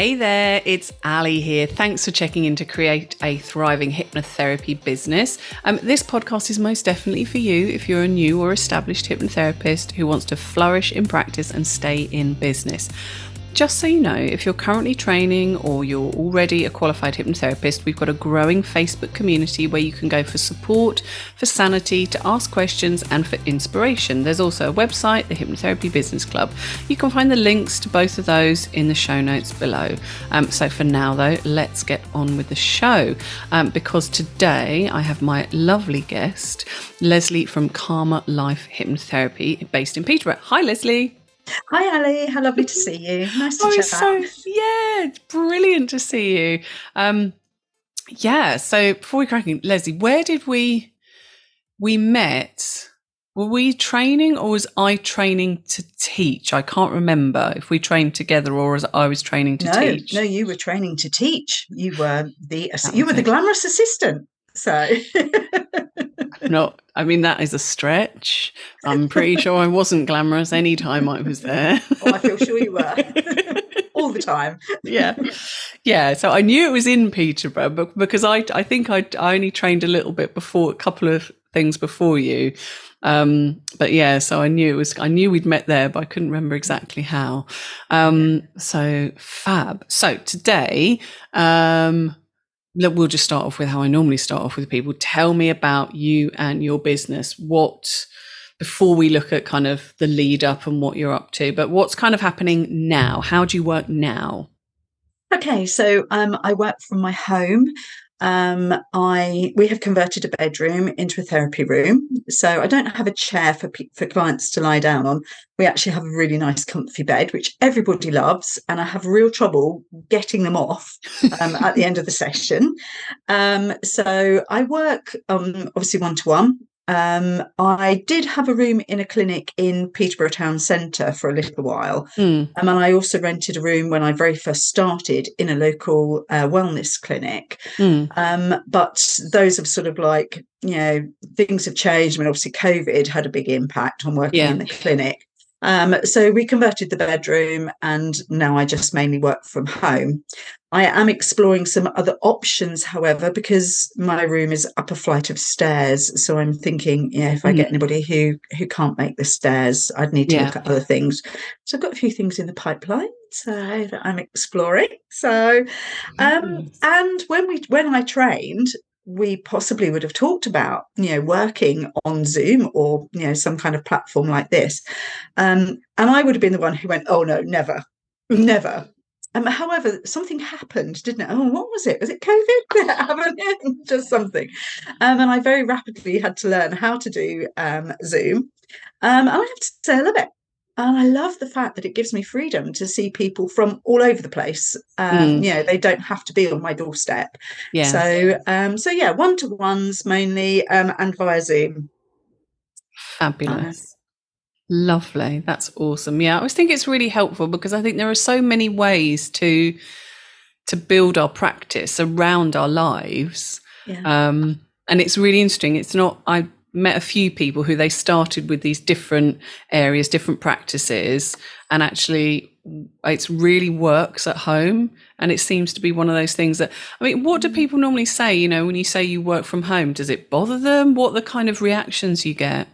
Hey there, it's Ali here. Thanks for checking in to create a thriving hypnotherapy business. Um, this podcast is most definitely for you if you're a new or established hypnotherapist who wants to flourish in practice and stay in business. Just so you know, if you're currently training or you're already a qualified hypnotherapist, we've got a growing Facebook community where you can go for support, for sanity, to ask questions, and for inspiration. There's also a website, the Hypnotherapy Business Club. You can find the links to both of those in the show notes below. Um, so for now, though, let's get on with the show um, because today I have my lovely guest, Lesley from Calmer Life Hypnotherapy, based in Peterborough. Hi, Lesley. Hi, Ali. How lovely to see you. Nice to oh, chat. So, yeah, it's brilliant to see you. Um, yeah. So before we crack in, Lesley, where did we we met? Were we training, or was I training to teach? I can't remember if we trained together or as I was training to no, teach. No, you were training to teach. You were the you were the glamorous assistant. So no, I mean that is a stretch. I'm pretty sure I wasn't glamorous any time I was there. oh, I feel sure you were. All the time. yeah. Yeah. So I knew it was in Peterborough, but because I I think I I only trained a little bit before a couple of things before you. Um, but yeah, so I knew it was I knew we'd met there, but I couldn't remember exactly how. Um, so fab. So today, um, we'll just start off with how I normally start off with people. Tell me about you and your business. What before we look at kind of the lead up and what you're up to, but what's kind of happening now? How do you work now? Okay, so um, I work from my home. Um, I we have converted a bedroom into a therapy room, so I don't have a chair for for clients to lie down on. We actually have a really nice, comfy bed, which everybody loves, and I have real trouble getting them off um, at the end of the session. Um, so I work um, obviously one to one um, I did have a room in a clinic in Peterborough Town Centre for a little while. Mm. Um, and I also rented a room when I very first started in a local uh, wellness clinic. Mm. Um, but those have sort of like, you know, things have changed. I mean, obviously, COVID had a big impact on working yeah. in the clinic. Um, so we converted the bedroom and now I just mainly work from home. I am exploring some other options, however, because my room is up a flight of stairs. So I'm thinking, yeah, if I get mm. anybody who who can't make the stairs, I'd need to yeah. look at other things. So I've got a few things in the pipeline so that I'm exploring. So um and when we when I trained, we possibly would have talked about, you know, working on Zoom or, you know, some kind of platform like this. Um, and I would have been the one who went, oh no, never, never. Um, however, something happened, didn't it? Oh, what was it? Was it COVID? Just something. Um, and I very rapidly had to learn how to do um, Zoom. Um, and I have to say, I love it. And I love the fact that it gives me freedom to see people from all over the place. Um, mm. You know, they don't have to be on my doorstep. Yeah. So, um, so yeah, one to ones mainly, um, and via Zoom. Fabulous. Lovely. That's awesome. Yeah, I always think it's really helpful because I think there are so many ways to to build our practice around our lives. Yeah. Um, and it's really interesting. It's not I met a few people who they started with these different areas, different practices, and actually it's really works at home. And it seems to be one of those things that, I mean, what do mm. people normally say? You know, when you say you work from home, does it bother them? What are the kind of reactions you get?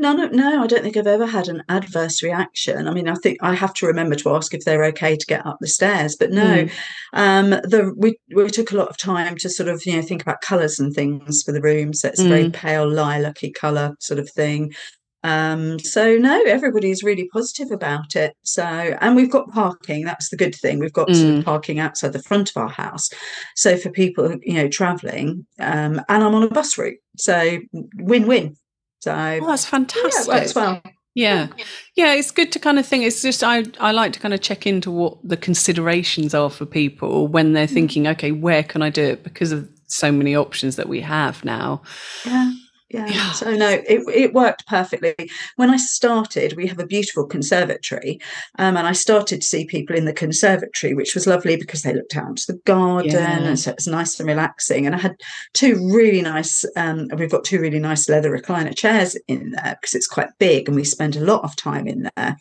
No, no, no. I don't think I've ever had an adverse reaction. I mean, I think I have to remember to ask if they're okay to get up the stairs. But no, mm. um, the we we took a lot of time to sort of you know think about colours and things for the room. So it's a mm. very pale lilac-y colour sort of thing. Um, so no, everybody's really positive about it. So and we've got parking. That's the good thing. We've got mm. sort of mm. parking outside the front of our house. So for people you know travelling, um, and I'm on a bus route. So win-win so oh, that's fantastic. Yeah, works well. Yeah. Yeah, it's good to kind of think it's just I I like to kind of check into what the considerations are for people when they're mm. thinking, okay, where can I do it because of so many options that we have now. Yeah. Yeah. yeah. So no, it it worked perfectly. When I started, we have a beautiful conservatory, um, and I started to see people in the conservatory, which was lovely because they looked out into the garden, yeah. and so it was nice and relaxing. And I had two really nice. Um, we've got two really nice leather recliner chairs in there because it's quite big, and we spend a lot of time in there.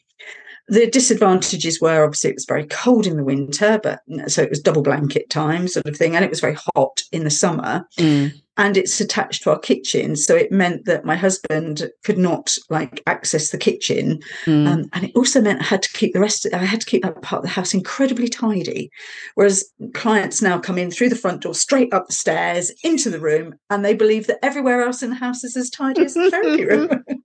The disadvantages were obviously it was very cold in the winter, but so it was double blanket time sort of thing, and it was very hot in the summer. Mm. And it's attached to our kitchen, so it meant that my husband could not like access the kitchen, Mm. um, and it also meant I had to keep the rest. Of, I had to keep that part of the house incredibly tidy. Whereas clients now come in through the front door, straight up the stairs into the room, and they believe that everywhere else in the house is as tidy as the therapy room.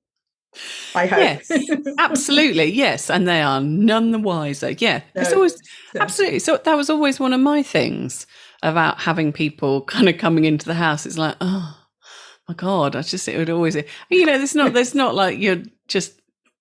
I hope. Yes, Absolutely, yes, and they are none the wiser. Yeah, it's always so- absolutely. So that was always one of my things about having people kind of coming into the house. It's like, oh my god, I just it would always, you know, there's not, there's not like you're just.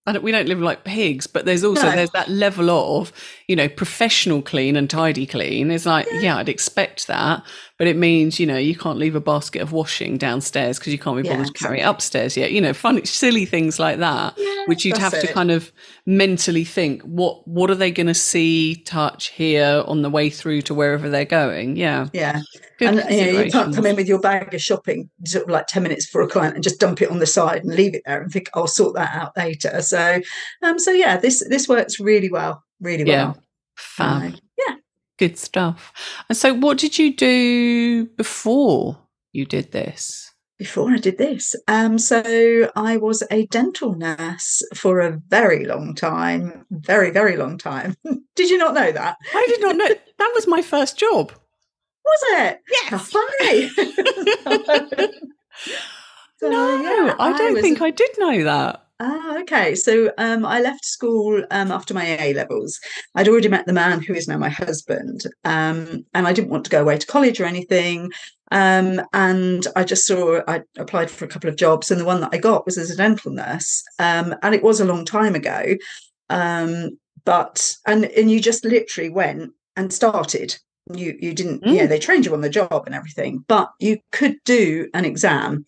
I don't, we don't live like pigs, but there's also No. there's that level of you know professional clean and tidy clean. is like yeah, I'd expect that, but it means you know you can't leave a basket of washing downstairs because you can't be Yeah, bothered to carry it upstairs yet. You know, funny silly things like that Yeah, which you'd have that's to kind of mentally think what what are they going to see touch hear on the way through to wherever they're going yeah Yeah. good and you, know, you can't come in with your bag of shopping sort of like 10 minutes for a client and just dump it on the side and leave it there and think i'll sort that out later so um so yeah this this works really well really Yeah. well. Fab. So, yeah. Good stuff. And so what did you do before you did this? Before i did this um so i was a dental nurse for a very long time very very long time. Did you not know that? I did not know. That was my first job. Was it? Yes. funny. So, no yeah, i don't was think i did know that Ah, okay. So um, I left school um, after my A levels. I'd already met the man who is now my husband, um, and I didn't want to go away to college or anything. Um, and I just saw I applied for a couple of jobs, and the one that I got was as a dental nurse. Um, and it was a long time ago, um, but and and you just literally went and started. You you didn't yeah Mm. they trained you on the job and everything, but you could do an exam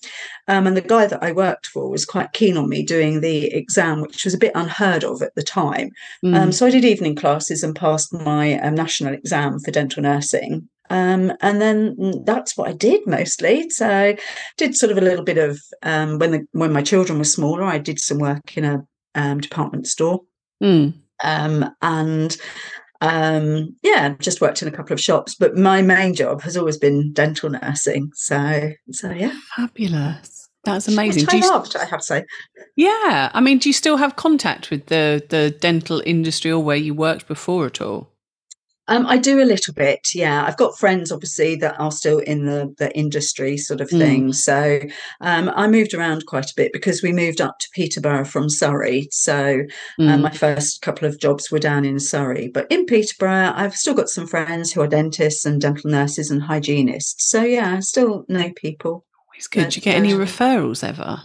um, and the guy that I worked for was quite keen on me doing the exam, which was a bit unheard of at the time. Mm. Um, so I did evening classes and passed my um, national exam for dental nursing. Um, and then that's what I did mostly. So I did sort of a little bit of um, when the when my children were smaller, I did some work in a um, department store. Mm. Um, and um, yeah, just worked in a couple of shops. But my main job has always been dental nursing. So so yeah. fabulous that's amazing Which I loved, I have to say. yeah i mean do you still have contact with the the dental industry or where you worked before at all Um, I do a little bit, yeah. I've got friends, obviously, that are still in the the industry sort of Mm. thing. So um, I moved around quite a bit because we moved up to Peterborough from Surrey. So um, Mm. my first couple of jobs were down in Surrey, but in Peterborough, I've still got some friends who are dentists and dental nurses and hygienists. So yeah, I still know people. Always good. Do you get any uh, referrals ever?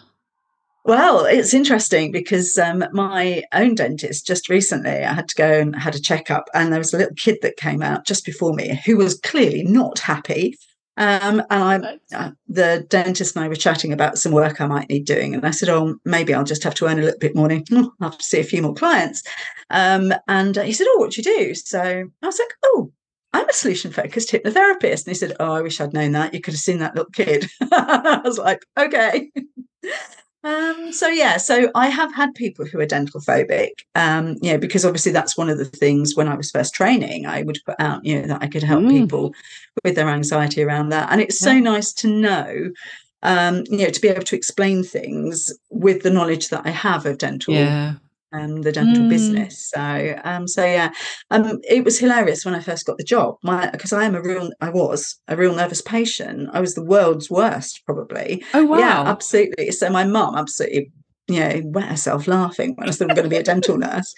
Well, it's interesting because um, my own dentist just recently, I had to go and had a checkup, and there was a little kid that came out just before me who was clearly not happy. Um, and I, uh, the dentist and I were chatting about some work I might need doing, and I said, "Oh, maybe I'll just have to earn a little bit more. money. I'll have to see a few more clients." Um, and he said, "Oh, what do you do?" So I was like, "Oh." I'm a solution focused hypnotherapist. And he said, Oh, I wish I'd known that. You could have seen that little kid. I was like, Okay. Um, so yeah, so I have had people who are dental phobic, um, you know, because obviously that's one of the things when I was first training, I would put out, you know, that I could help Mm. people with their anxiety around that. And it's so nice to know, um, you know, to be able to explain things with the knowledge that I have of dental Yeah. Um, the dental Mm. business. So, um, so yeah, um, it was hilarious when I first got the job. My because I am a real, I was a real nervous patient. I was the world's worst, probably. Oh wow. Yeah, absolutely. So my mum absolutely, you know, wet herself laughing when I said I'm going to be a dental nurse.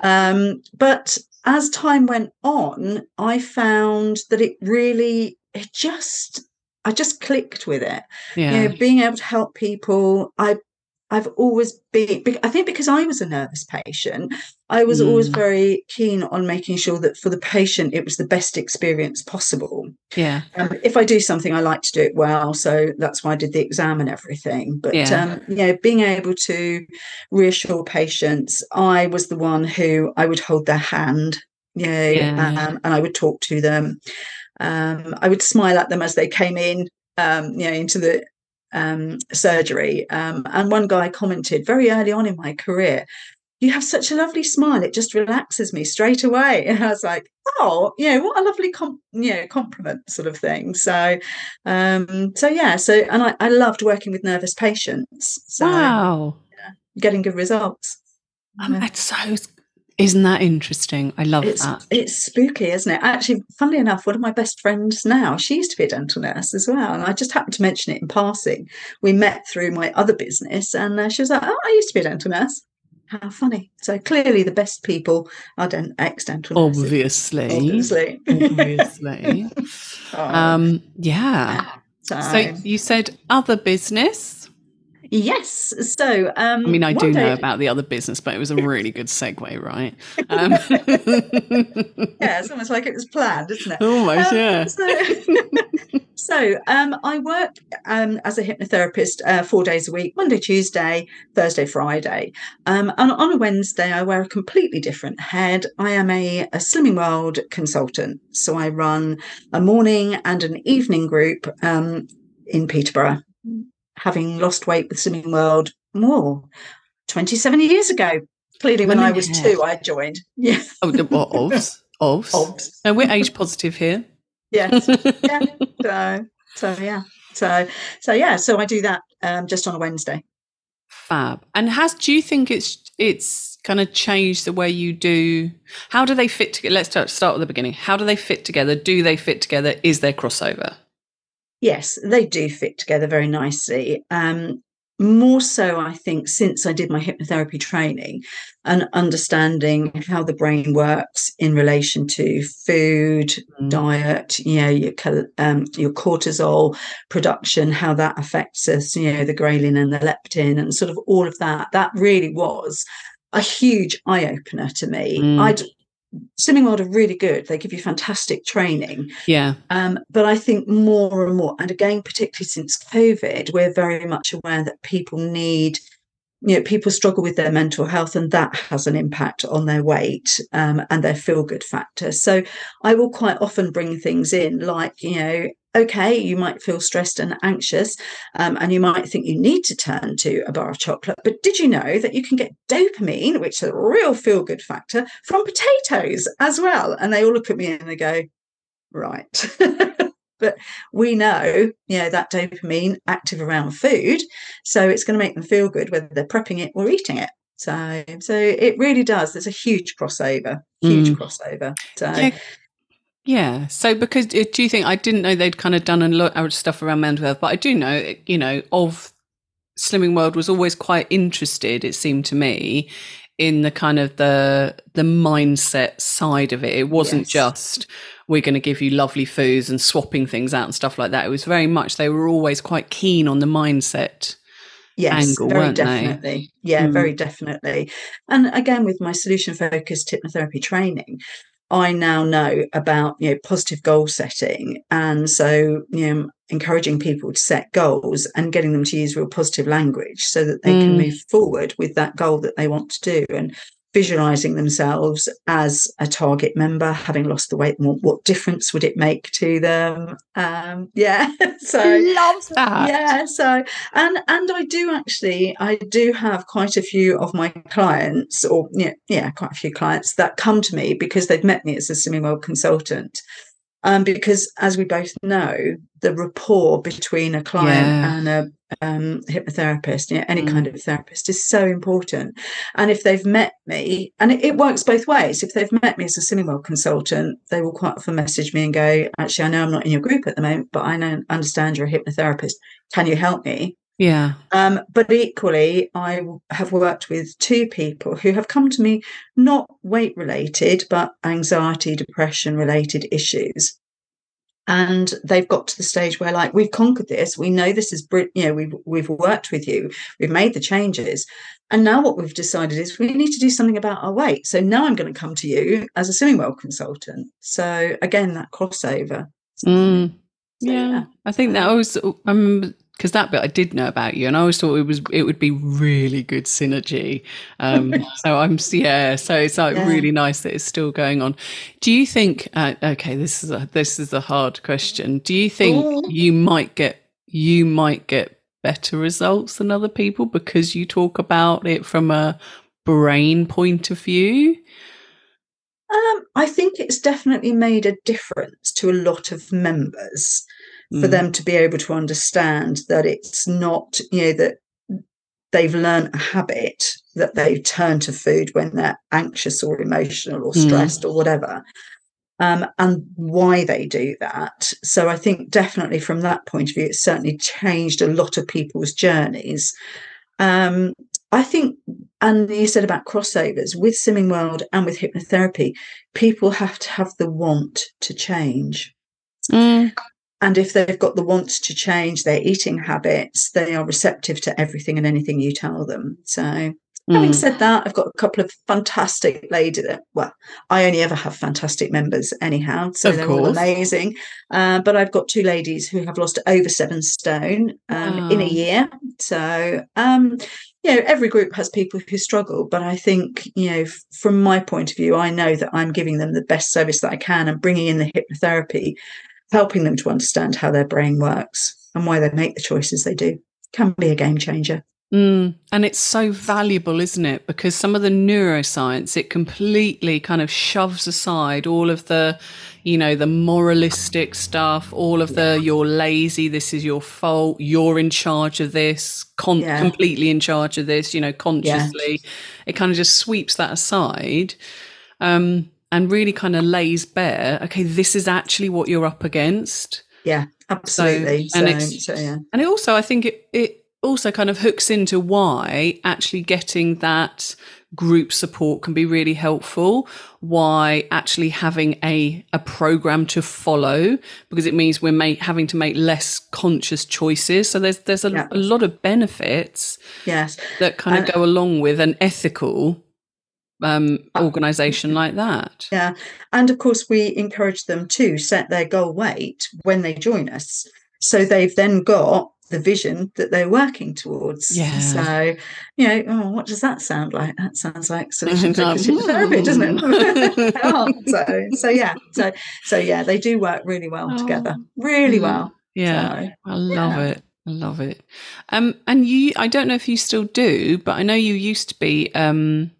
Um, but as time went on, I found that it really, it just, I just clicked with it yeah. you know being able to help people i i've always been i think because i was a nervous patient i was always Mm. very keen on making sure that for the patient it was the best experience possible yeah. um, if i do something i like to do it well so that's why i did the exam and everything but Yeah. um you know being able to reassure patients i was the one who i would hold their hand you know, Yeah. um, and i would talk to them um, I would smile at them as they came in, um, you know, into the um, surgery. Um, and one guy commented very early on in my career, you have such a lovely smile. It just relaxes me straight away. And I was like, oh, you know, what a lovely com- you know, compliment sort of thing. So, um, so yeah, so, and I, I loved working with nervous patients. So, wow. Yeah, getting good results. Um, It's so isn't that interesting? I love it's, that. It's spooky, isn't it? Actually, funnily enough, one of my best friends now, she used to be a dental nurse as well. And I just happened to mention it in passing. We met through my other business, and uh, she was like, Oh, I used to be a dental nurse. How funny. So clearly, the best people are den- ex dental. Obviously. Obviously. Obviously. oh. um, yeah. So, so you said other business. Yes. So, um, I mean, I do know about the other business, but it was a really good segue, right? Um... yeah, it's almost like it was planned, isn't it? Almost, um, yeah. So, so um, I work um, as a hypnotherapist uh, four days a week Monday, Tuesday, Thursday, Friday. Um, and on a Wednesday, I wear a completely different head. I am a, a Slimming World consultant. So, I run a morning and an evening group um, in Peterborough having lost weight with Slimming World more 27 years ago. Clearly, when I was two, I joined. Yeah. Oh, the, what, OBS? OBS. OBS. No, we're age positive here. Yes. yeah. So, so, yeah. So, so yeah. So I do that um, just on a Wednesday. Fab. And has do you think it's it's kind of changed the way you do? How do they fit together? Let's start, start at the beginning. How do they fit together? Do they fit together? Is there crossover? Yes, they do fit together very nicely. Um, more so, I think, since I did my hypnotherapy training and understanding how the brain works in relation to food, mm. diet, you know, your, um, your cortisol production, how that affects us, you know, the ghrelin and the leptin, and sort of all of that. That really was a huge eye opener to me. Mm. I'd Slimming World are really good. They give you fantastic training. Yeah. Um, but I think more and more, and again, particularly since COVID, we're very much aware that people need, you know, people struggle with their mental health, and that has an impact on their weight um, and their feel good factor. So I will quite often bring things in like, you know, okay, you might feel stressed and anxious, um, and you might think you need to turn to a bar of chocolate. But did you know that you can get dopamine, which is a real feel good factor, from potatoes as well? And they all look at me and they go, right. but we know, you know, that dopamine active around food. So it's going to make them feel good whether they're prepping it or eating it. So, so it really does. There's a huge crossover, huge mm. crossover. So, yeah yeah. So, because uh, do you think I didn't know they'd kind of done a lot of stuff around mental health, but I do know, you know, of Slimming World was always quite interested. It seemed to me in the kind of the the mindset side of it. It wasn't yes. just we're going to give you lovely foods and swapping things out and stuff like that. It was very much they were always quite keen on the mindset yes, angle, very definitely. They? Yeah, mm. very definitely. And again, with my solution focused hypnotherapy training, I now know about you know positive goal setting, and so you know encouraging people to set goals and getting them to use real positive language so that they mm. can move forward with that goal that they want to do. And visualizing themselves as a target member, having lost the weight, what, what difference would it make to them? Um, yeah, so love that. Yeah, so and and I do actually, I do have quite a few of my clients, or yeah, yeah, quite a few clients that come to me because they've met me as a Slimming World consultant, um, because as we both know, the rapport between a client yeah. and a um, hypnotherapist, you know, any mm. kind of therapist, is so important. And if they've met me, and it, it works both ways. If they've met me as a Slimming World consultant, they will quite often message me and go, "Actually, I know I'm not in your group at the moment, but I know understand you're a hypnotherapist. Can you help me?" Yeah. Um, but equally, I have worked with two people who have come to me not weight related, but anxiety, depression related issues. And they've got to the stage where, like, we've conquered this. We know this is, you know, we've we've worked with you. We've made the changes, and now what we've decided is we need to do something about our weight. So now I'm going to come to you as a Slimming World consultant. So again, that crossover. Mm. So, yeah. yeah. I think that was um because that bit I did know about you, and I always thought it was it would be really good synergy. Um, so I'm yeah, so it's like yeah. really nice that it's still going on. Do you think? Uh, okay, this is a this is a hard question. Do you think Ooh. you might get you might get better results than other people because you talk about it from a brain point of view? Um, I think it's definitely made a difference to a lot of members for mm. them to be able to understand that it's not, you know, that they've learned a habit that they turn to food when they're anxious or emotional or mm. stressed mm. or whatever. Um, and why they do that. So I think definitely from that point of view, it's certainly changed a lot of people's journeys. Um, I think, and you said about crossovers with Slimming World and with hypnotherapy, people have to have the want to change. Mm. And if they've got the want to change their eating habits, they are receptive to everything and anything you tell them. So Having mm. said that, I've got a couple of fantastic ladies. Well, I only ever have fantastic members, anyhow, so of they're course. all amazing. Uh, but I've got two ladies who have lost over seven stone um, oh. in a year. So, um, you know, every group has people who struggle, but I think, you know, from my point of view, I know that I'm giving them the best service that I can and bringing in the hypnotherapy, helping them to understand how their brain works and why they make the choices they do. Can be a game changer. Mm, and it's so valuable, isn't it? Because some of the neuroscience, it completely kind of shoves aside all of the, you know, the moralistic stuff, all of the you're lazy, this is your fault, you're in charge of this, con- yeah. completely in charge of this, you know, consciously. Yeah. It kind of just sweeps that aside. Um, and really kind of lays bare, okay, this is actually what you're up against. Yeah, absolutely. So, and, so, yeah. and it also, I think it, it also kind of hooks into why actually getting that group support can be really helpful why actually having a a program to follow because it means we're make, having to make less conscious choices so there's there's a, yeah. a lot of benefits yes that kind of go along with an ethical um, uh, organization like that yeah and of course we encourage them to set their goal weight when they join us so they've then got the vision that they're working towards. Yeah. So, you know, oh, what does that sound like? That sounds like solution therapy, doesn't it? oh, so, so yeah, so so yeah, they do work really well oh. together, really mm. well. Yeah, so, I love yeah. it. I love it. Um, and you, I don't know if you still do, but I know you used to be um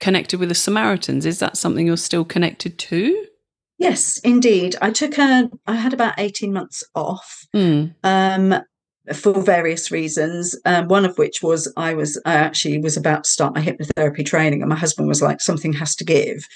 connected with the Samaritans. Is that something you're still connected to? Yes, indeed. I took a, I had about 18 months off mm. um, for various reasons. Um, one of which was I was, I actually was about to start my hypnotherapy training, and my husband was like, something has to give.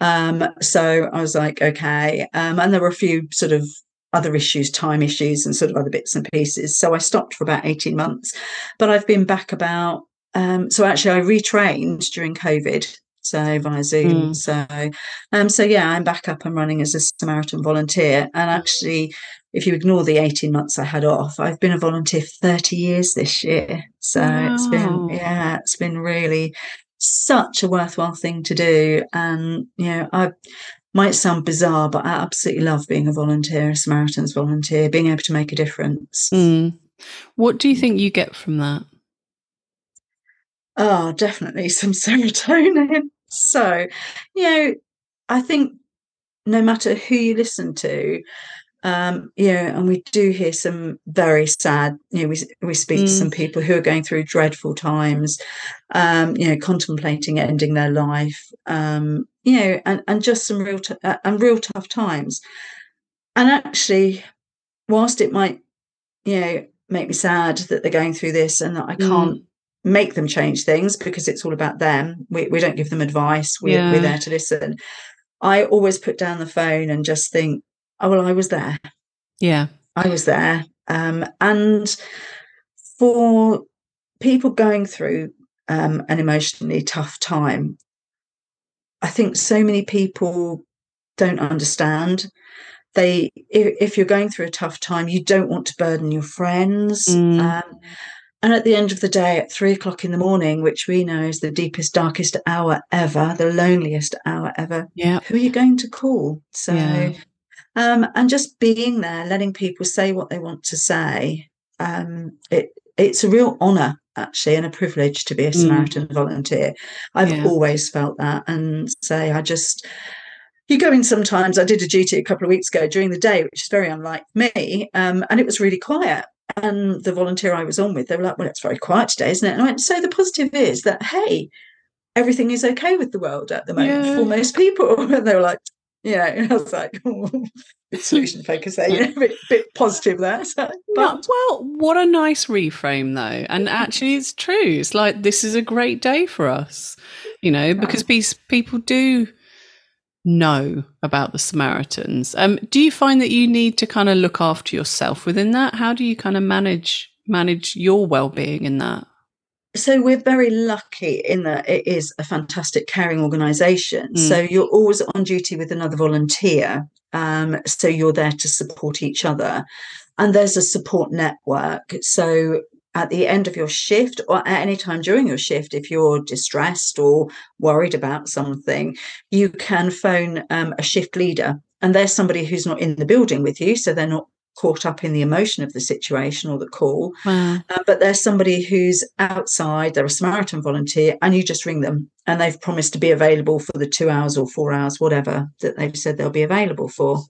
Um, so I was like, okay. Um, and there were a few sort of other issues, time issues, and sort of other bits and pieces. So I stopped for about 18 months, but I've been back about um, so actually, I retrained during COVID so via Zoom. Mm. So, um, so yeah, I'm back up and running as a Samaritan volunteer. And actually, if you ignore the 18 months I had off, I've been a volunteer for 30 years this year. So wow. it's been, yeah, it's been really such a worthwhile thing to do. And you know, I might sound bizarre, but I absolutely love being a volunteer, a Samaritan's volunteer, being able to make a difference. Mm. What do you think you get from that? Oh, definitely some serotonin. So, you know, I think no matter who you listen to, um, you know, and we do hear some very sad, you know, we, we speak mm. to some people who are going through dreadful times, um, you know, contemplating ending their life, um, you know, and, and just some real, t- uh, and real tough times. And actually, whilst it might, you know, make me sad that they're going through this and that I can't mm make them change things because it's all about them. We, we don't give them advice. We're, yeah. we're there to listen. I always put down the phone and just think, oh, well, I was there. Yeah. I was there. Um, and for people going through um, an emotionally tough time, I think so many people don't understand. They, if, if, you're going through a tough time, you don't want to burden your friends. Mm. Um, and at the end of the day, at three o'clock in the morning, which we know is the deepest, darkest hour ever, the loneliest hour ever, yeah. who are you going to call? So, yeah. um, and just being there, letting people say what they want to say, um, it, it's a real honour actually and a privilege to be a mm. Samaritan mm. volunteer. I've yeah. always felt that, and say I just you go in sometimes. I did a duty a couple of weeks ago during the day, which is very unlike me, um, and it was really quiet. And the volunteer I was on with, they were like, Well, it's very quiet today, isn't it? And I went, So the positive is that, hey, everything is okay with the world at the moment Yeah. for most people. And they were like, yeah, and I was like, bit solution focus there, you know, a bit, bit positive there. So, Yeah, but well, what a nice reframe, though. And actually, it's true. It's like this is a great day for us, you know, because these people do know about the Samaritans. Um, do you find that you need to kind of look after yourself within that? How do you kind of manage manage your well being in that? so we're very lucky in that it is a fantastic caring organisation. Mm. So you're always on duty with another volunteer. Um, so you're there to support each other. And there's a support network. So at the end of your shift or at any time during your shift, if you're distressed or worried about something, you can phone um, a shift leader. And there's somebody who's not in the building with you. So they're not caught up in the emotion of the situation or the call. Wow. Uh, but there's somebody who's outside, they're a Samaritan volunteer, and you just ring them and they've promised to be available for the two hours or four hours, whatever that they've said they'll be available for.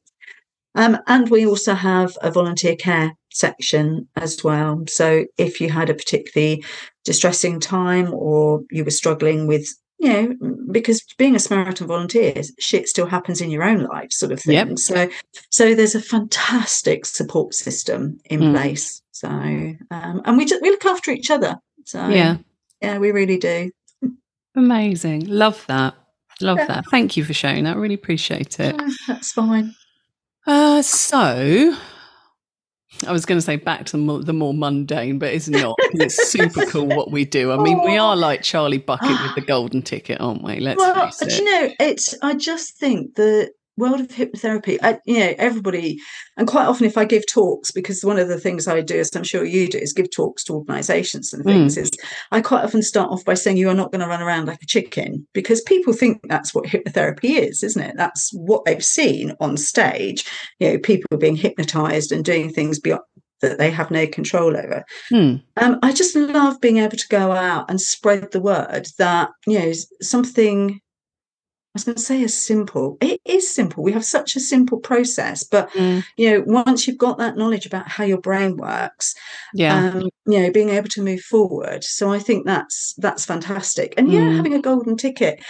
Um, and we also have a volunteer care section as well. So if you had a particularly distressing time or you were struggling with, you know, because being a Samaritan volunteer, shit still happens in your own life, sort of thing. Yep. So, so there's a fantastic support system in Mm. place. So, um, and we just, we look after each other. So, Yeah. yeah, we really do. Amazing. Love that. Love Yeah. that. Thank you for sharing that. Really appreciate it. Yeah, that's fine. Uh, so I was going to say back to the more, the more mundane, but it's not. It's super cool what we do. I mean, we are oh. like Charlie Bucket with the golden ticket, aren't we? Let's well, do you know, it's. I just think the world of hypnotherapy. I, you know, everybody, and quite often, if I give talks, because one of the things I do, as I'm sure you do, is give talks to organisations and things. Is I quite often start off by saying you are not going to run around like a chicken, because people think that's what hypnotherapy is, isn't it? That's what they've seen on stage. You know, people being hypnotised and doing things beyond that they have no control over. Hmm. Um, I just love being able to go out and spread the word that, you know, something, I was going to say is simple. It is simple. We have such a simple process, but, Mm. you know, once you've got that knowledge about how your brain works, Yeah. um, you know, being able to move forward. So I think that's, that's fantastic. And yeah, Mm. having a golden ticket.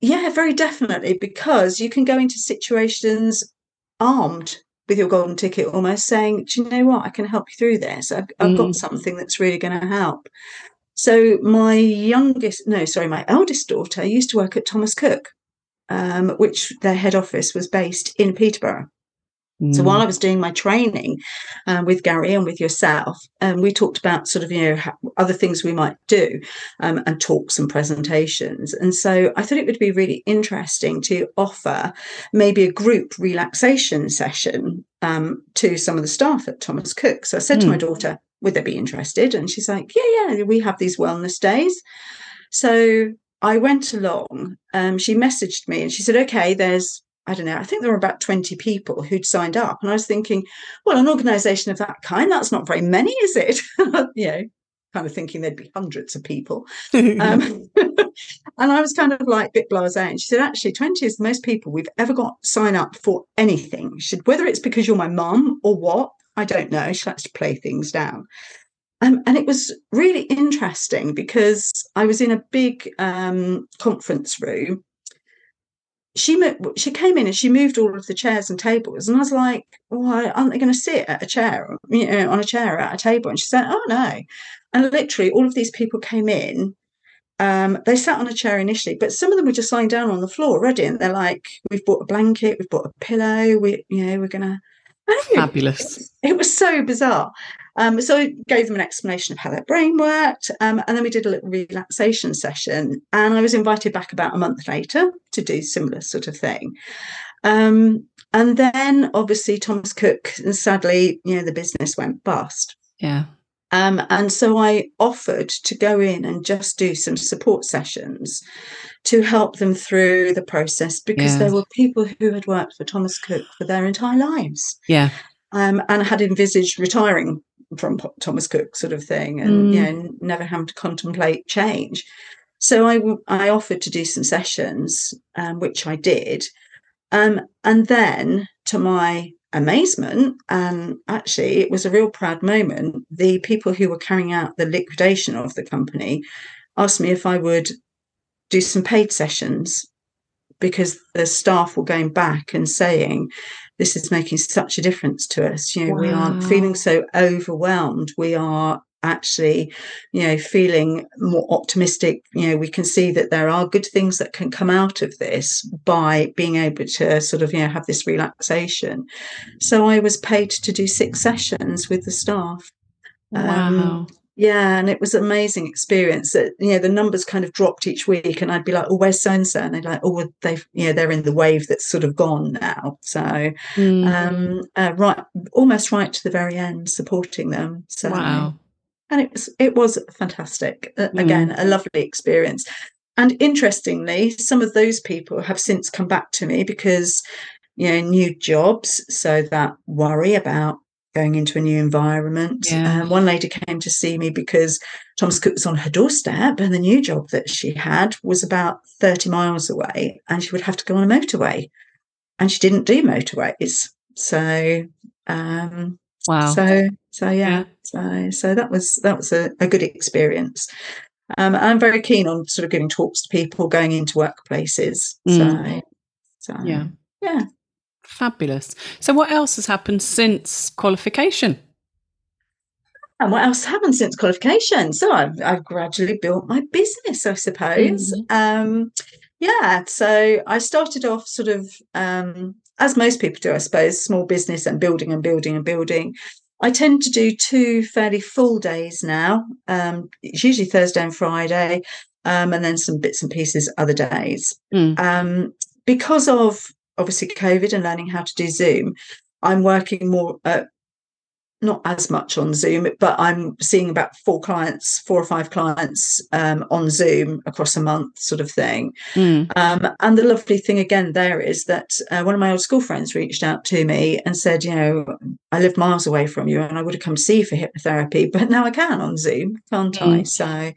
Yeah, very definitely, because you can go into situations armed with your golden ticket, almost saying, Do you know what? I can help you through this. I've, I've Mm. got something that's really going to help. So, my youngest, no, sorry, my eldest daughter used to work at Thomas Cook, um, which their head office was based in Peterborough. So Mm. while I was doing my training um, with Gary and with yourself, um, we talked about sort of you know other things we might do, um, and talks and presentations. And so I thought it would be really interesting to offer maybe a group relaxation session um, to some of the staff at Thomas Cook. So I said to my daughter, "Would they be interested?" And she's like, "Yeah, yeah, we have these wellness days." So I went along. Um, she messaged me and she said, "Okay, there's." I don't know, I think there were about 20 people who'd signed up. And I was thinking, well, an organisation of that kind, that's not very many, is it? you know, kind of thinking there'd be hundreds of people. Um, and I was kind of like a bit blasé. And she said, actually, 20 is the most people we've ever got sign up for anything. She said, whether it's because you're my mum or what, I don't know. She likes to play things down. Um, and it was really interesting because I was in a big um, conference room she mo- she came in and she moved all of the chairs and tables, and I was like, "Why aren't they going to sit at a chair, you know, on a chair at a table?" And she said, "Oh no!" And literally, all of these people came in. Um, they sat on a chair initially, but some of them were just lying down on the floor already, and they're like, "We've bought a blanket, we've bought a pillow, we, you know, we're gonna." Fabulous. It was so bizarre. Um, so I gave them an explanation of how their brain worked, um, and then we did a little relaxation session. And I was invited back about a month later to do similar sort of thing. Um, and then obviously Thomas Cook, and sadly, you know, the business went bust. Yeah. Um, and so I offered to go in and just do some support sessions to help them through the process because Yeah. there were people who had worked for Thomas Cook for their entire lives Yeah. um, and had envisaged retiring from Thomas Cook, sort of thing, and Mm. you know, never having to contemplate change. So I w- I offered to do some sessions, um, which I did, um, and then to my amazement, and actually it was a real proud moment. The people who were carrying out the liquidation of the company asked me if I would do some paid sessions because the staff were going back and saying, this is making such a difference to us. You know, wow. we aren't feeling so overwhelmed. We are actually, you know, feeling more optimistic. You know, we can see that there are good things that can come out of this by being able to sort of, you know, have this relaxation. So I was paid to do six sessions with the staff. Wow. Um, yeah, and it was an amazing experience. That you know the numbers kind of dropped each week, and I'd be like, "Oh, where's so and so?" And they're like, "Oh, they've you know they're in the wave that's sort of gone now." So, mm. um, uh, right, almost right to the very end, supporting them. So, wow, and it was it was fantastic. Uh, mm. Again, a lovely experience. And interestingly, some of those people have since come back to me because you know new jobs, so that worry about going into a new environment. Yeah. Um, one lady came to see me because Thomas Cook was on her doorstep, and the new job that she had was about 30 miles away, and she would have to go on a motorway. And she didn't do motorways. So, um, wow. So, so yeah. yeah. So, so that was that was a, a good experience. Um, I'm very keen on sort of giving talks to people going into workplaces. Mm. So, so yeah, yeah. Fabulous. So, what else has happened since qualification? And what else happened since qualification? So, I've, I've gradually built my business, I suppose. Mm-hmm. Um, yeah, so I started off sort of um, as most people do, I suppose, small business and building and building and building. I tend to do two fairly full days now. Um, it's usually Thursday and Friday, um, and then some bits and pieces other days. Mm. Um, because of obviously COVID and learning how to do Zoom, I'm working more, uh, not as much on Zoom, but I'm seeing about four clients, four or five clients um, on Zoom across a month, sort of thing. Mm. Um, and the lovely thing again there is that uh, one of my old school friends reached out to me and said, you know, I live miles away from you and I would have come see you for hypnotherapy, but now I can on Zoom, can't mm. I? So,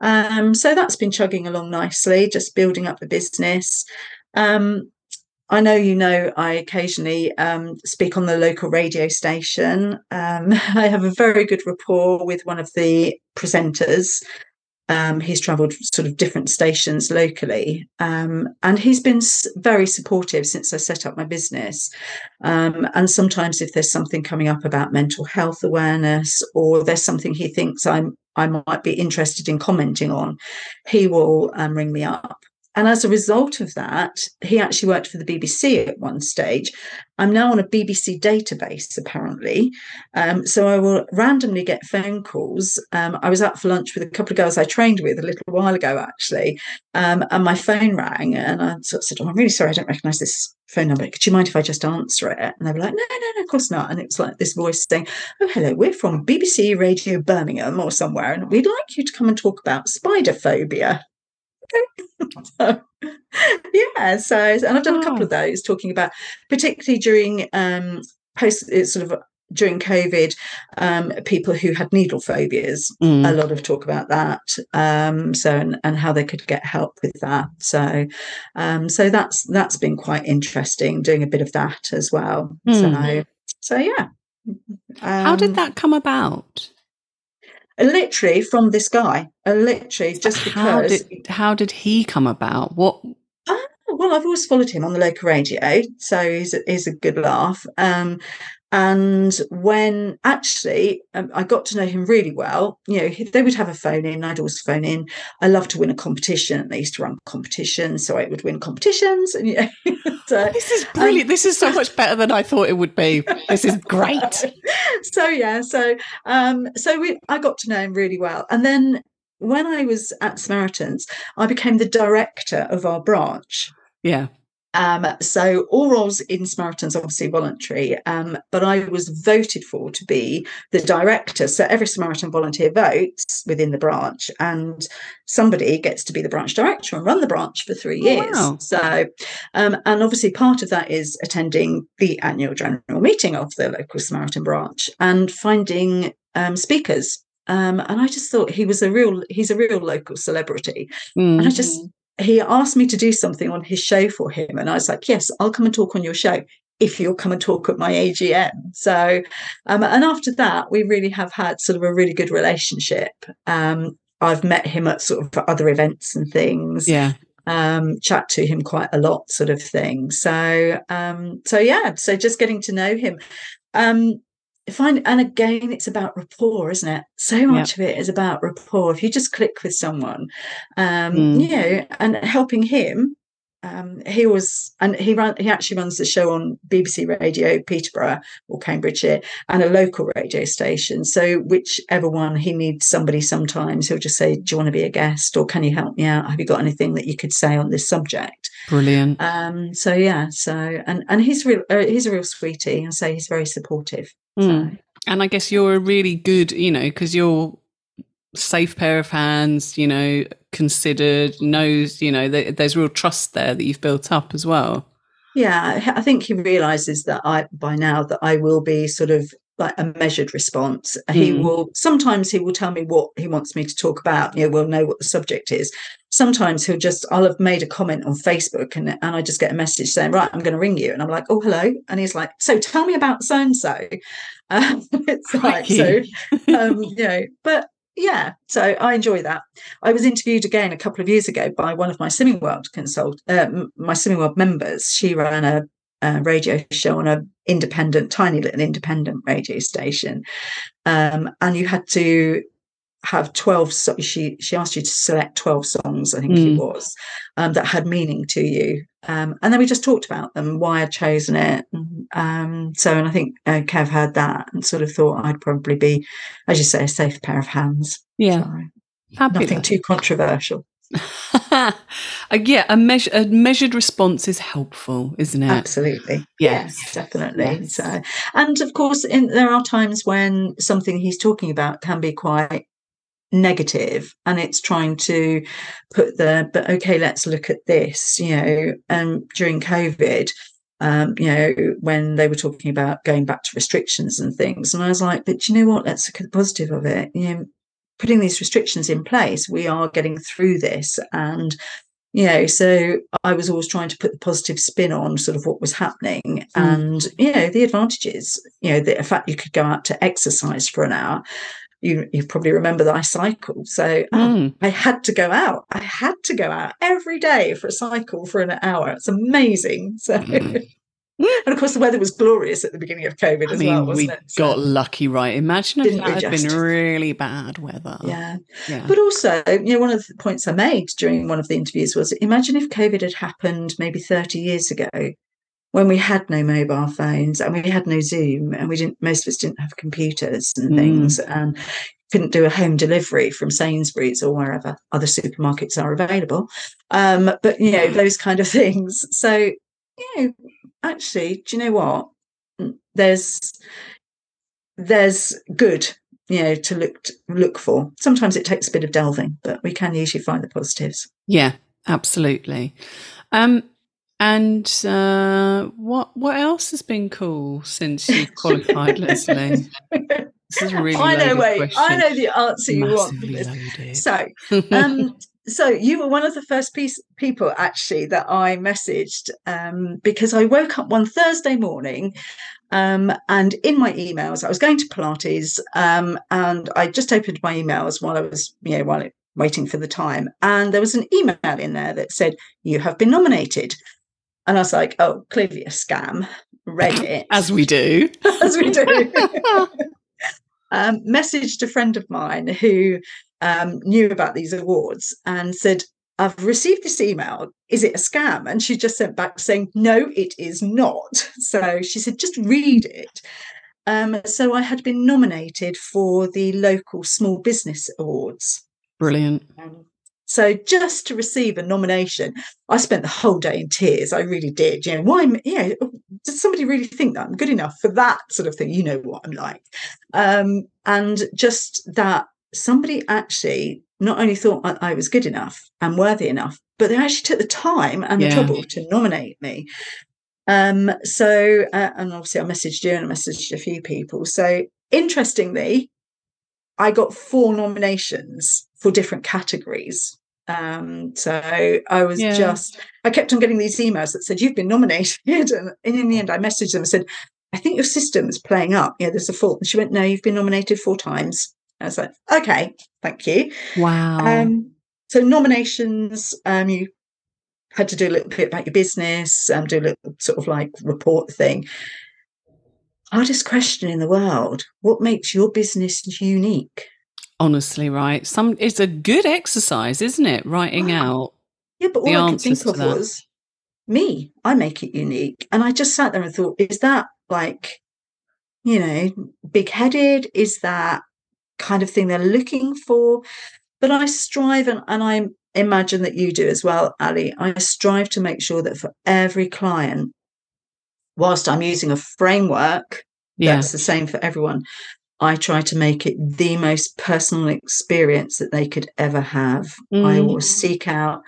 um, so that's been chugging along nicely, just building up the business. Um, I know you know I occasionally um, speak on the local radio station. Um, I have a very good rapport with one of the presenters. Um, he's travelled sort of different stations locally, um, and he's been very supportive since I set up my business. Um, and sometimes, if there's something coming up about mental health awareness, or there's something he thinks I'm I might be interested in commenting on, he will um, ring me up and as a result of that, he actually worked for the BBC at one stage. I'm now on a BBC database, apparently. Um, so I will randomly get phone calls. Um, I was out for lunch with a couple of girls I trained with a little while ago, actually. Um, and my phone rang, and I sort of said, oh, I'm really sorry, I don't recognize this phone number. Could you mind if I just answer it? And they were like, no, no, no, of course not. And it was like this voice saying, oh, hello, we're from BBC Radio Birmingham or somewhere, and we'd like you to come and talk about spider phobia. So, yeah, so and I've done a couple of those talking about, particularly during um, post sort of during COVID, um, people who had needle phobias. Mm. A lot of talk about that. Um, so and, and, how they could get help with that. So, um, so that's that's been quite interesting. Doing a bit of that as well. Mm. So, so yeah. how did um, that come about? Literally from this guy, literally just because. How did, how did he come about? What? Uh, well, I've always followed him on the local radio, so he's a, he's a good laugh. Um, and when actually um, I got to know him really well, you know, they would have a phone in, I'd always phone in. I love to win a competition. They used to run competitions, so I would win competitions. And, you know, so, this is brilliant. Um, this is so much better than I thought it would be. This is great. so yeah, so um, so we, I got to know him really well, and then when I was at Samaritans, I became the director of our branch. Yeah. Um, so all roles in Samaritans obviously voluntary, um, but I was voted for to be the director. So every Samaritan volunteer votes within the branch, and somebody gets to be the branch director and run the branch for three years. Oh, wow. So, um, and obviously part of that is attending the annual general meeting of the local Samaritan branch and finding um, speakers um, and I just thought he was a real he's a real local celebrity. Mm. And I just mm-hmm he asked me to do something on his show for him. And I was like, yes, I'll come and talk on your show if you'll come and talk at my AGM. So, um, and after that, we really have had sort of a really good relationship. Um, I've met him at sort of other events and things. Yeah. Um, chat to him quite a lot, sort of thing. So, um, so yeah, so just getting to know him. Find and again it's about rapport isn't it? So much of it is about rapport. If you just click with someone um mm. you know and helping him um, he was, and he ran. He actually runs the show on BBC Radio Peterborough or Cambridgeshire, and a local radio station. So whichever one he needs somebody, sometimes he'll just say, "Do you want to be a guest, or can you help me out? Have you got anything that you could say on this subject?" Brilliant. Um, so yeah, so and and he's real. Uh, he's a real sweetie. I say he's very supportive. Mm. So. And I guess you're a really good, you know, because you're safe pair of hands, you know, considered, knows, you know, there's real trust there that you've built up as well. Yeah, I think he realizes that I by now that I will be sort of like a measured response. Mm. He will sometimes he will tell me what he wants me to talk about. You know, we'll know what the subject is. Sometimes he'll just I'll have made a comment on Facebook and and I just get a message saying, right, I'm going to ring you. And I'm like, oh hello. And he's like, so tell me about so and so. It's like so um, you know, but yeah so i enjoy that. I was interviewed again a couple of years ago by one of my Slimming World consult uh, my Slimming World members. She ran a, a radio show on a independent tiny little independent radio station. Um, and you had to have 12 so she she asked you to select 12 songs i think mm. it was um, that had meaning to you um, and then we just talked about them why i'd chosen it um, so and i think uh, kev heard that and sort of thought i'd probably be as you say a safe pair of hands yeah so, nothing too controversial uh, yeah, a, measure, a measured response is helpful, isn't it? Absolutely. Yes, yes definitely. Yes. So, and of course, in, there are times when something he's talking about can be quite negative and it's trying to put the but okay let's look at this you know and um, during covid um, you know when they were talking about going back to restrictions and things and i was like but you know what let's look at the positive of it you know putting these restrictions in place we are getting through this and you know so i was always trying to put the positive spin on sort of what was happening mm. and you know the advantages you know the fact you could go out to exercise for an hour you, you probably remember that I cycle. So oh, mm. I had to go out. I had to go out every day for a cycle for an hour. It's amazing. So. Mm. and of course, the weather was glorious at the beginning of COVID I as mean, well, wasn't we it? So got lucky, right? Imagine if that had been really bad weather. Yeah. yeah. But also, you know, one of the points I made during one of the interviews was imagine if COVID had happened maybe 30 years ago when we had no mobile phones and we had no Zoom and we didn't most of us didn't have computers and mm. things and couldn't do a home delivery from Sainsbury's or wherever other supermarkets are available. Um, but you know, those kind of things. So, you know, actually, do you know what? Mm, there's there's good, you know, to look to look for. Sometimes it takes a bit of delving, but we can usually find the positives. Yeah, absolutely. Um, and uh, what what else has been cool since you qualified, Lesley? This is really I know. Wait, question. I know the answer you Massively want. Loaded. So, um, so you were one of the first piece, people actually that I messaged um, because I woke up one Thursday morning. Um, and in my emails, I was going to Pilates, um, and I just opened my emails while I was, you know, while it, waiting for the time, and there was an email in there that said, "You have been nominated." And I was like, oh, clearly a scam. Read it. As we do. As we do. um, messaged a friend of mine who um, knew about these awards and said, I've received this email. Is it a scam? And she just sent back saying, No, it is not. So she said, Just read it. Um, so I had been nominated for the local small business awards. Brilliant. Um, so just to receive a nomination, I spent the whole day in tears. I really did. You know, why? You know, does somebody really think that I'm good enough for that sort of thing? You know what I'm like. Um, and just that somebody actually not only thought I, I, was good enough and worthy enough, but they actually took the time and the trouble to nominate me. Um, so, uh, and obviously I messaged you and I messaged a few people. So, interestingly, I got four nominations for different categories. Um, so I was yeah. just, I kept on getting these emails that said, You've been nominated. And in the end, I messaged them and said, I think your system's playing up. Yeah, there's a fault. And she went, No, you've been nominated four times. I was like, okay, thank you. Wow. Um, so nominations, um, you had to do a little bit about your business, um, do a little sort of like report thing. Hardest question in the world: What makes your business unique? Honestly, right? Some it's a good exercise, isn't it? Writing out. Yeah, but the all I could think of that. was me. I make it unique, and I just sat there and thought, is that like, you know, big-headed? Is that kind of thing they're looking for? But I strive, and, and I imagine that you do as well, Ali. I strive to make sure that for every client, whilst I'm using a framework Yeah. that's the same for everyone, I try to make it the most personal experience that they could ever have. I Mm. will seek out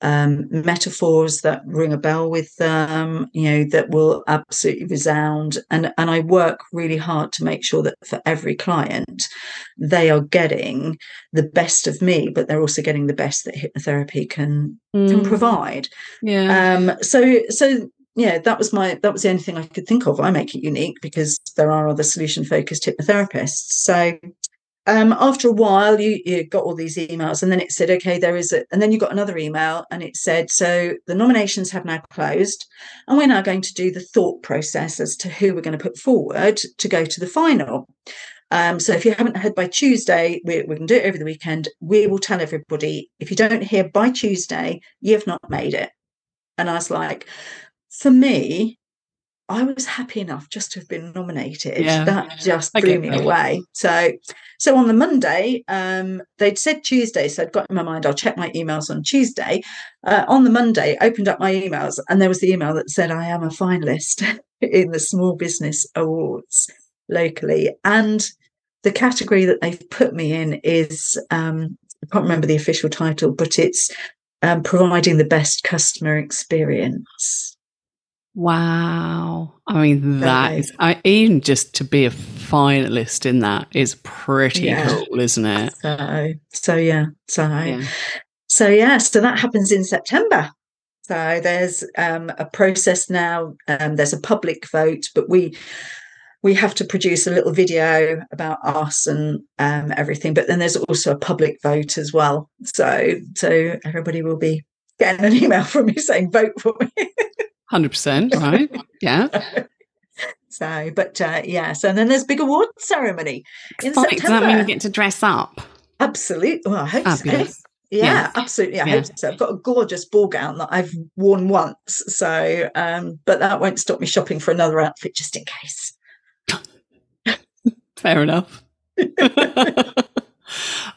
um, metaphors that ring a bell with them, you know, that will absolutely resound. And, and I work really hard to make sure that for every client, they are getting the best of me, but they're also getting the best that hypnotherapy can can Mm. provide. Yeah. Um, so so yeah, that was my that was the only thing I could think of. I make it unique because there are other solution focused hypnotherapists. So um, after a while, you, you got all these emails, and then it said, okay, there is a, and then you got another email, and it said, so the nominations have now closed, and we're now going to do the thought process as to who we're going to put forward to go to the final. Um, so if you haven't heard by Tuesday, we, we can do it over the weekend. We will tell everybody if you don't hear by Tuesday, you have not made it. And I was like, for me, I was happy enough just to have been nominated. Yeah. That just I blew me that. away. So, so on the Monday, um, they'd said Tuesday, so I'd got in my mind I'll check my emails on Tuesday. Uh, on the Monday, opened up my emails, and there was the email that said I am a finalist in the Small Business Awards locally, and the category that they've put me in is um, I can't remember the official title, but it's um, providing the best customer experience. Wow. I mean, that is, I, even just to be a finalist in that is pretty Yeah. cool, isn't it? So, so yeah, so Yeah. so yeah, so that happens in September. So there's um, a process now. Um, there's a public vote, but we we have to produce a little video about us and um, everything. But then there's also a public vote as well. So so everybody will be getting an email from me saying vote for me. 100%, right? Yeah. so, but uh, yeah. So then there's big award ceremony in Fun. Does that mean September. you get to dress up? Absolutely. Well, I hope so. Yeah, Yeah. absolutely. I Yeah. hope so. I've got a gorgeous ball gown that I've worn once. So, um, but that won't stop me shopping for another outfit just in case. Fair enough.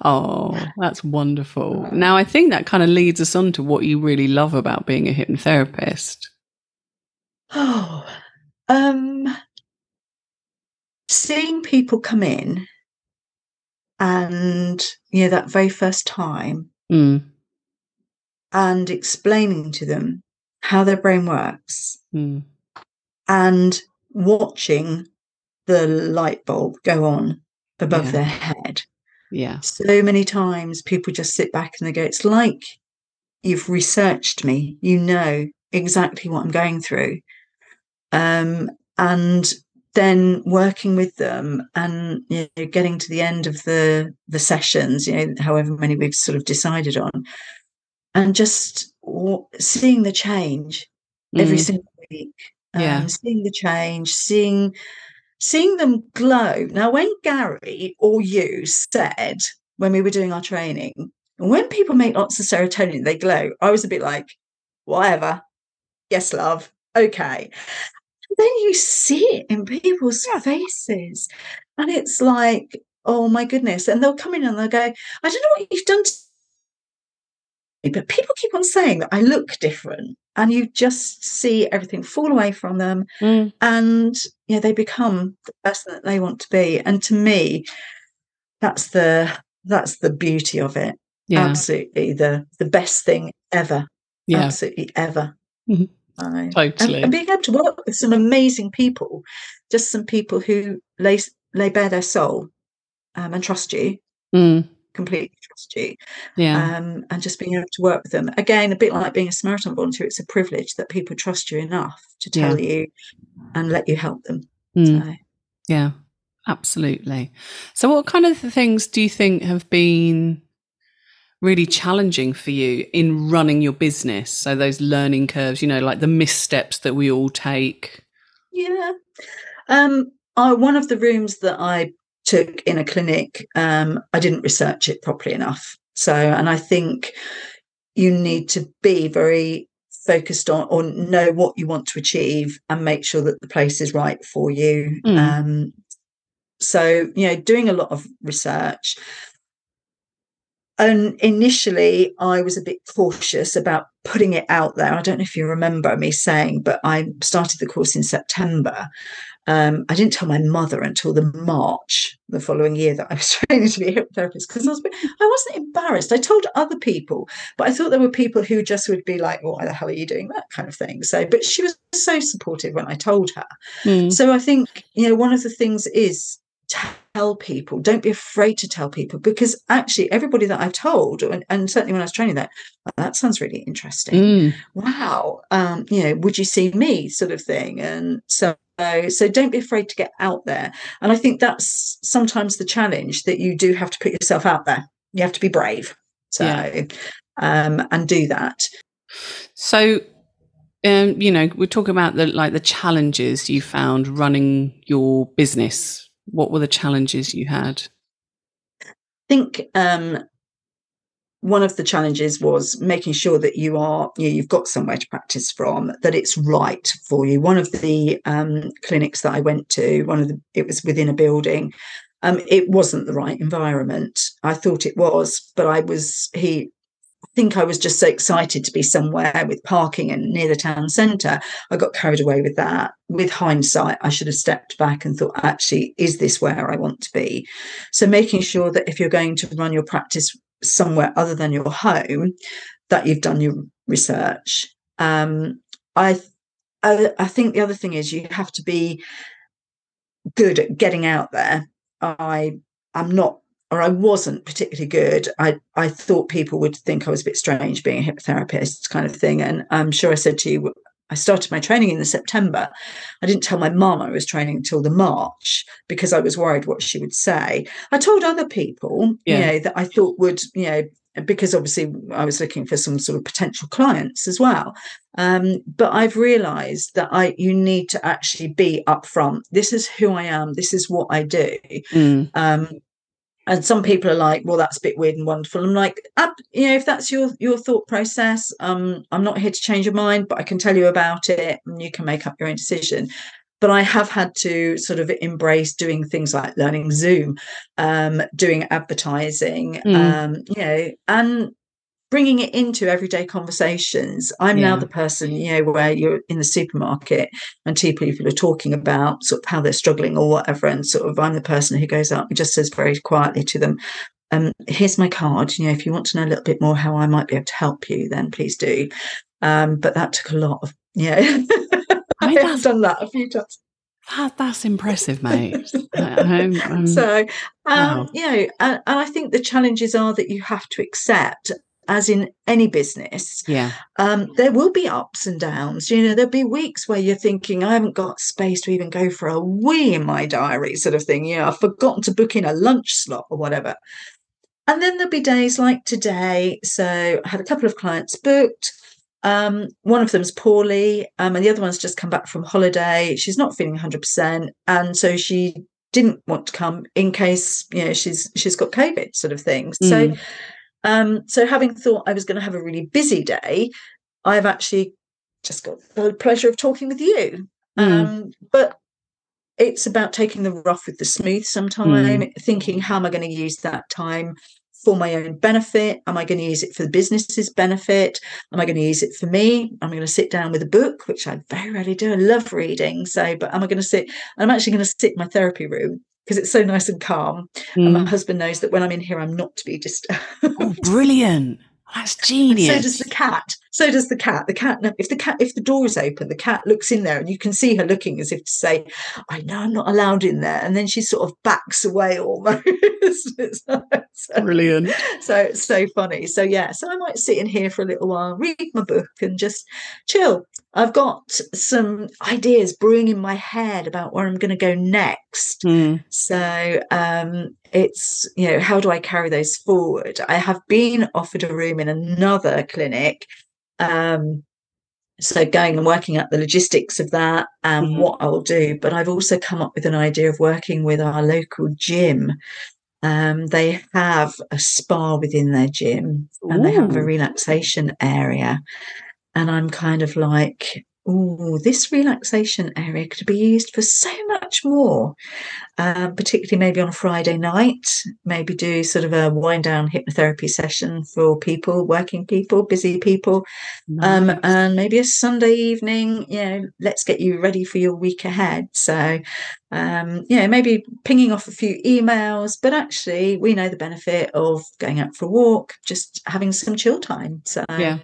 oh, that's wonderful. Now, I think that kind of leads us on to what you really love about being a hypnotherapist. Oh, um, seeing people come in and, you know, that very first time Mm, and explaining to them how their brain works mm, and watching the light bulb go on above Yeah. their head. yeah. so many times people just sit back and they go it's like you've researched me you know exactly what i'm going through um, and then working with them and you know, getting to the end of the the sessions you know however many we've sort of decided on and just seeing the change every Mm, single week um, Yeah. seeing the change seeing seeing them glow. Now when gary or you said when we were doing our training when people make lots of serotonin they glow i was a bit like whatever. Yes love. Okay then you see it in people's faces and it's like oh my goodness and they'll come in and they'll go i don't know what you've done to me, but people keep on saying that i look different and you just see everything fall away from them mm, and you know they become the person that they want to be and to me that's the that's the beauty of it yeah. absolutely the the best thing ever Yeah. absolutely ever Mhm. I- and- Totally. and, being able to work with some amazing people just some people who lay lay bare their soul um, and trust you Mm, completely trust you yeah. um, and just being able to work with them again a bit like being a samaritan volunteer it's a privilege that people trust you enough to Yeah. tell you and let you help them Mm, so yeah. Absolutely. So, what kind of things do you think have been really challenging for you in running your business? So, those learning curves, you know, like the missteps that we all take. Yeah. Um, I, one of the rooms that I took in a clinic, um, I didn't research it properly enough. So, and I think you need to be very focused on or know what you want to achieve and make sure that the place is right for you. Mm. Um, so, you know, doing a lot of research. And initially, I was a bit cautious about putting it out there. I don't know if you remember me saying, but I started the course in September. Um, I didn't tell my mother until the March the following year that I was training to be a hypnotherapist because I was I wasn't embarrassed. I told other people, but I thought there were people who just would be like, "Why the hell are you doing that?" kind of thing. So, but she was so supportive when I told her. Mm. So I think you know one of the things is tell people don't be afraid to tell people because actually everybody that i've told and, and certainly when i was training that that sounds really interesting. Mm. wow um, you know would you see me? sort of thing. And so so don't be afraid to get out there. And i think that's sometimes the challenge that you do have to put yourself out there. You have to be brave. So yeah. um, and do that. So um, you know we're talking about the like the challenges you found running your business what were the challenges you had? I think um, one of the challenges was making sure that you are you know, you've got somewhere to practice from that it's right for you one of the um, clinics that i went to one of the it was within a building um, it wasn't the right environment i thought it was but i was he think I was just so excited to be somewhere with parking and near the town centre. I got carried away with that. With hindsight, I should have stepped back and thought, actually, is this where I want to be? So making sure that if you're going to run your practice somewhere other than your home, that you've done your research. Um, I, I, I think the other thing is you have to be good at getting out there. I I'm not or I wasn't particularly good. I I thought people would think I was a bit strange being a hypnotherapist, kind of thing. And I'm sure I said to you, I started my training in the September. I didn't tell my mum I was training until the March because I was worried what she would say. I told other people, yeah. you know, that I thought would, you know, because obviously I was looking for some sort of potential clients as well. Um, but I've realised that I you need to actually be upfront. This is who I am. This is what I do. Mm. Um, and some people are like well that's a bit weird and wonderful i'm like you know if that's your your thought process um i'm not here to change your mind but i can tell you about it and you can make up your own decision but i have had to sort of embrace doing things like learning zoom um doing advertising mm. um you know and bringing it into everyday conversations. I'm yeah. now the person, you know, where you're in the supermarket and two people are talking about sort of how they're struggling or whatever. And sort of I'm the person who goes up and just says very quietly to them, um, here's my card. You know, if you want to know a little bit more how I might be able to help you, then please do. Um, but that took a lot of, yeah. I mean, have done that a few times. That, that's impressive, mate. um, um, so, um, wow. you know, and, and, I think the challenges are that you have to accept as in any business, yeah, um, there will be ups and downs. You know, there'll be weeks where you're thinking, I haven't got space to even go for a wee in my diary, sort of thing. You know, I've forgotten to book in a lunch slot or whatever. And then there'll be days like today. So I had a couple of clients booked. Um, one of them's poorly, um, and the other one's just come back from holiday. She's not feeling 100%. And so she didn't want to come in case you know she's she's got covid sort of thing mm. So um, so, having thought I was going to have a really busy day, I've actually just got the pleasure of talking with you. Mm. Um, but it's about taking the rough with the smooth sometime, mm. thinking, how am I going to use that time for my own benefit? Am I going to use it for the business's benefit? Am I going to use it for me? I'm going to sit down with a book, which I very rarely do. I love reading. So, but am I going to sit? I'm actually going to sit in my therapy room because it's so nice and calm. Mm. And my mm. husband knows that when I'm in here, I'm not to be disturbed. Oh, brilliant. That's genius. so does the cat. so does the cat. The cat, if the cat, if the door is open, the cat looks in there, and you can see her looking as if to say, "I know I'm not allowed in there," and then she sort of backs away almost. so, Brilliant. So it's so funny. So yeah, so I might sit in here for a little while, read my book, and just chill. I've got some ideas brewing in my head about where I'm going to go next. Mm. So um, it's you know how do I carry those forward? I have been offered a room in another clinic um, so going and working out the logistics of that and mm-hmm. what I'll do. But I've also come up with an idea of working with our local gym. Um, they have a spa within their gym and Ooh. they have a relaxation area. And I'm kind of like, oh, this relaxation area could be used for so much more, um, particularly maybe on a Friday night, maybe do sort of a wind down hypnotherapy session for people, working people, busy people, um, nice. um, and maybe a Sunday evening, you know, let's get you ready for your week ahead. So, um, you know, maybe pinging off a few emails, but actually, we know the benefit of going out for a walk, just having some chill time. So, yeah.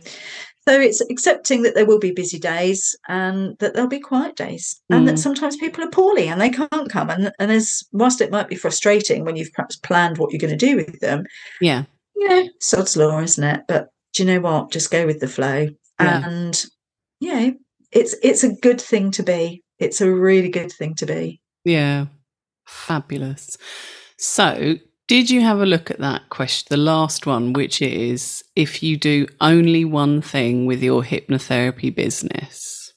So it's accepting that there will be busy days and that there'll be quiet days mm. and that mm. sometimes people are poorly and they can't come. And, and as whilst it might be frustrating when you've perhaps planned what you're going to do with them. Yeah. Yeah. Sod's law, isn't it? But do you know what? Just go with the flow. Yeah. And yeah, it's it's a good thing to be. It's a really good thing to be. Yeah. Fabulous. So did you have a look at that question, the last one, which is if you do only one thing with your hypnotherapy business?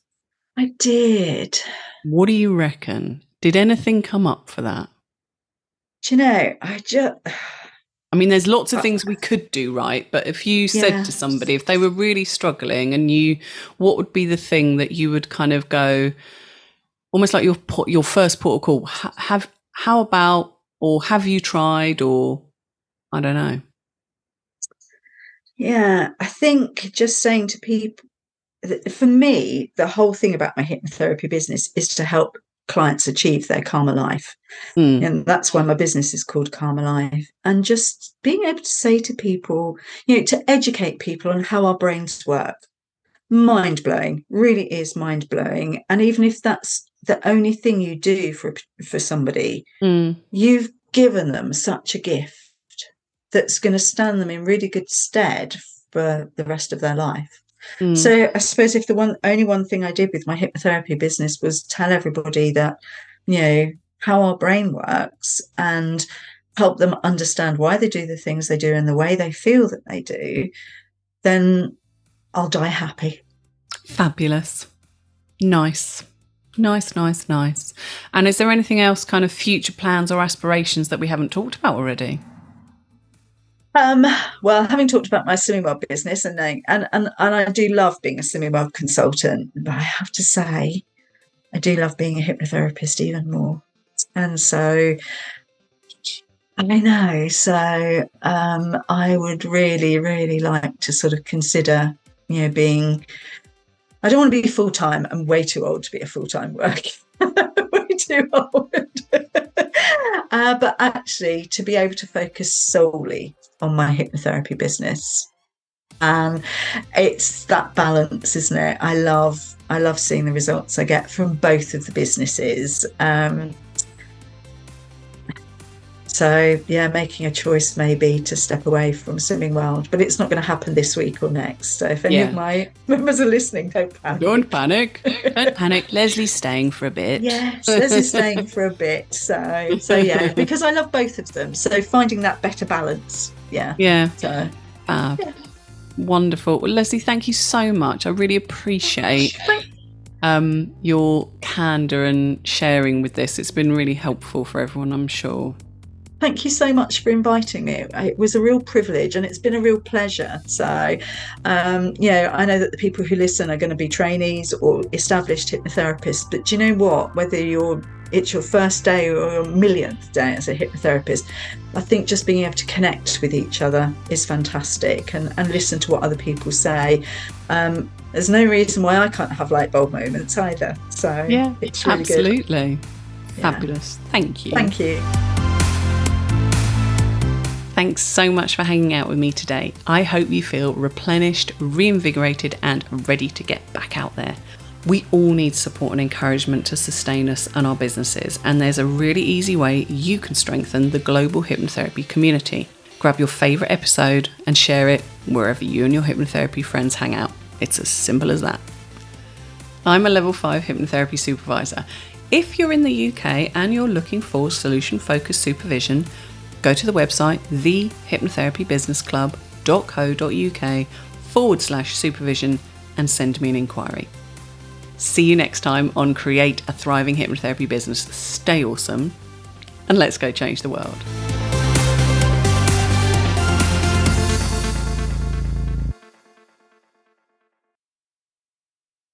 I did. What do you reckon? Did anything come up for that? Do you know, I just. I mean, there's lots of uh, things we could do right, but if you said yeah. to somebody, if they were really struggling and you, what would be the thing that you would kind of go, almost like your your first port of call? Have how about or have you tried or i don't know? Yeah i think just saying to people for me the whole thing about my hypnotherapy business is to help clients achieve their calmer life. Mm. and that's why my business is called calmer life. And just being able to say to people you know to educate people on how our brains work. Mind blowing really is mind blowing and even if that's the only thing you do for for somebody, mm. you've given them such a gift that's going to stand them in really good stead for the rest of their life. Mm. So I suppose if the one only one thing I did with my hypnotherapy business was tell everybody that, you know, how our brain works and help them understand why they do the things they do and the way they feel that they do, then I'll die happy. Fabulous. Nice. Nice, nice, nice. And is there anything else, kind of future plans or aspirations that we haven't talked about already? Um, well, having talked about my Slimming World business and, and and and I do love being a Slimming World consultant, but I have to say, I do love being a hypnotherapist even more. And so I know. So um, I would really, really like to sort of consider, you know, being I don't want to be full time. I'm way too old to be a full time worker. way too old. uh, but actually, to be able to focus solely on my hypnotherapy business. And it's that balance, isn't it? I love I love seeing the results I get from both of the businesses. Um, so yeah, making a choice maybe to step away from Slimming World, but it's not going to happen this week or next. So if any yeah. of my members are listening, don't panic. Don't panic. don't panic. Lesley's staying for a bit. Yes, Lesley's staying for a bit. So so yeah, because I love both of them. So finding that better balance. Yeah. Yeah. So fab. Yeah. Wonderful. Well, Lesley, thank you so much. I really appreciate um, your candor and sharing with this. It's been really helpful for everyone, I'm sure. Thank you so much for inviting me. It was a real privilege and it's been a real pleasure. So, um, you know, I know that the people who listen are going to be trainees or established hypnotherapists, but do you know what? Whether you're it's your first day or your millionth day as a hypnotherapist, I think just being able to connect with each other is fantastic and, and listen to what other people say. Um, there's no reason why I can't have light bulb moments either. So yeah, it's really absolutely good. fabulous. Yeah. Thank you. Thank you. Thanks so much for hanging out with me today. I hope you feel replenished, reinvigorated, and ready to get back out there. We all need support and encouragement to sustain us and our businesses, and there's a really easy way you can strengthen the global hypnotherapy community. Grab your favourite episode and share it wherever you and your hypnotherapy friends hang out. It's as simple as that. I'm a level 5 hypnotherapy supervisor. If you're in the UK and you're looking for solution focused supervision, go to the website thehypnotherapybusinessclub.co.uk forward slash supervision and send me an inquiry. See you next time on Create a Thriving Hypnotherapy Business. Stay awesome and let's go change the world.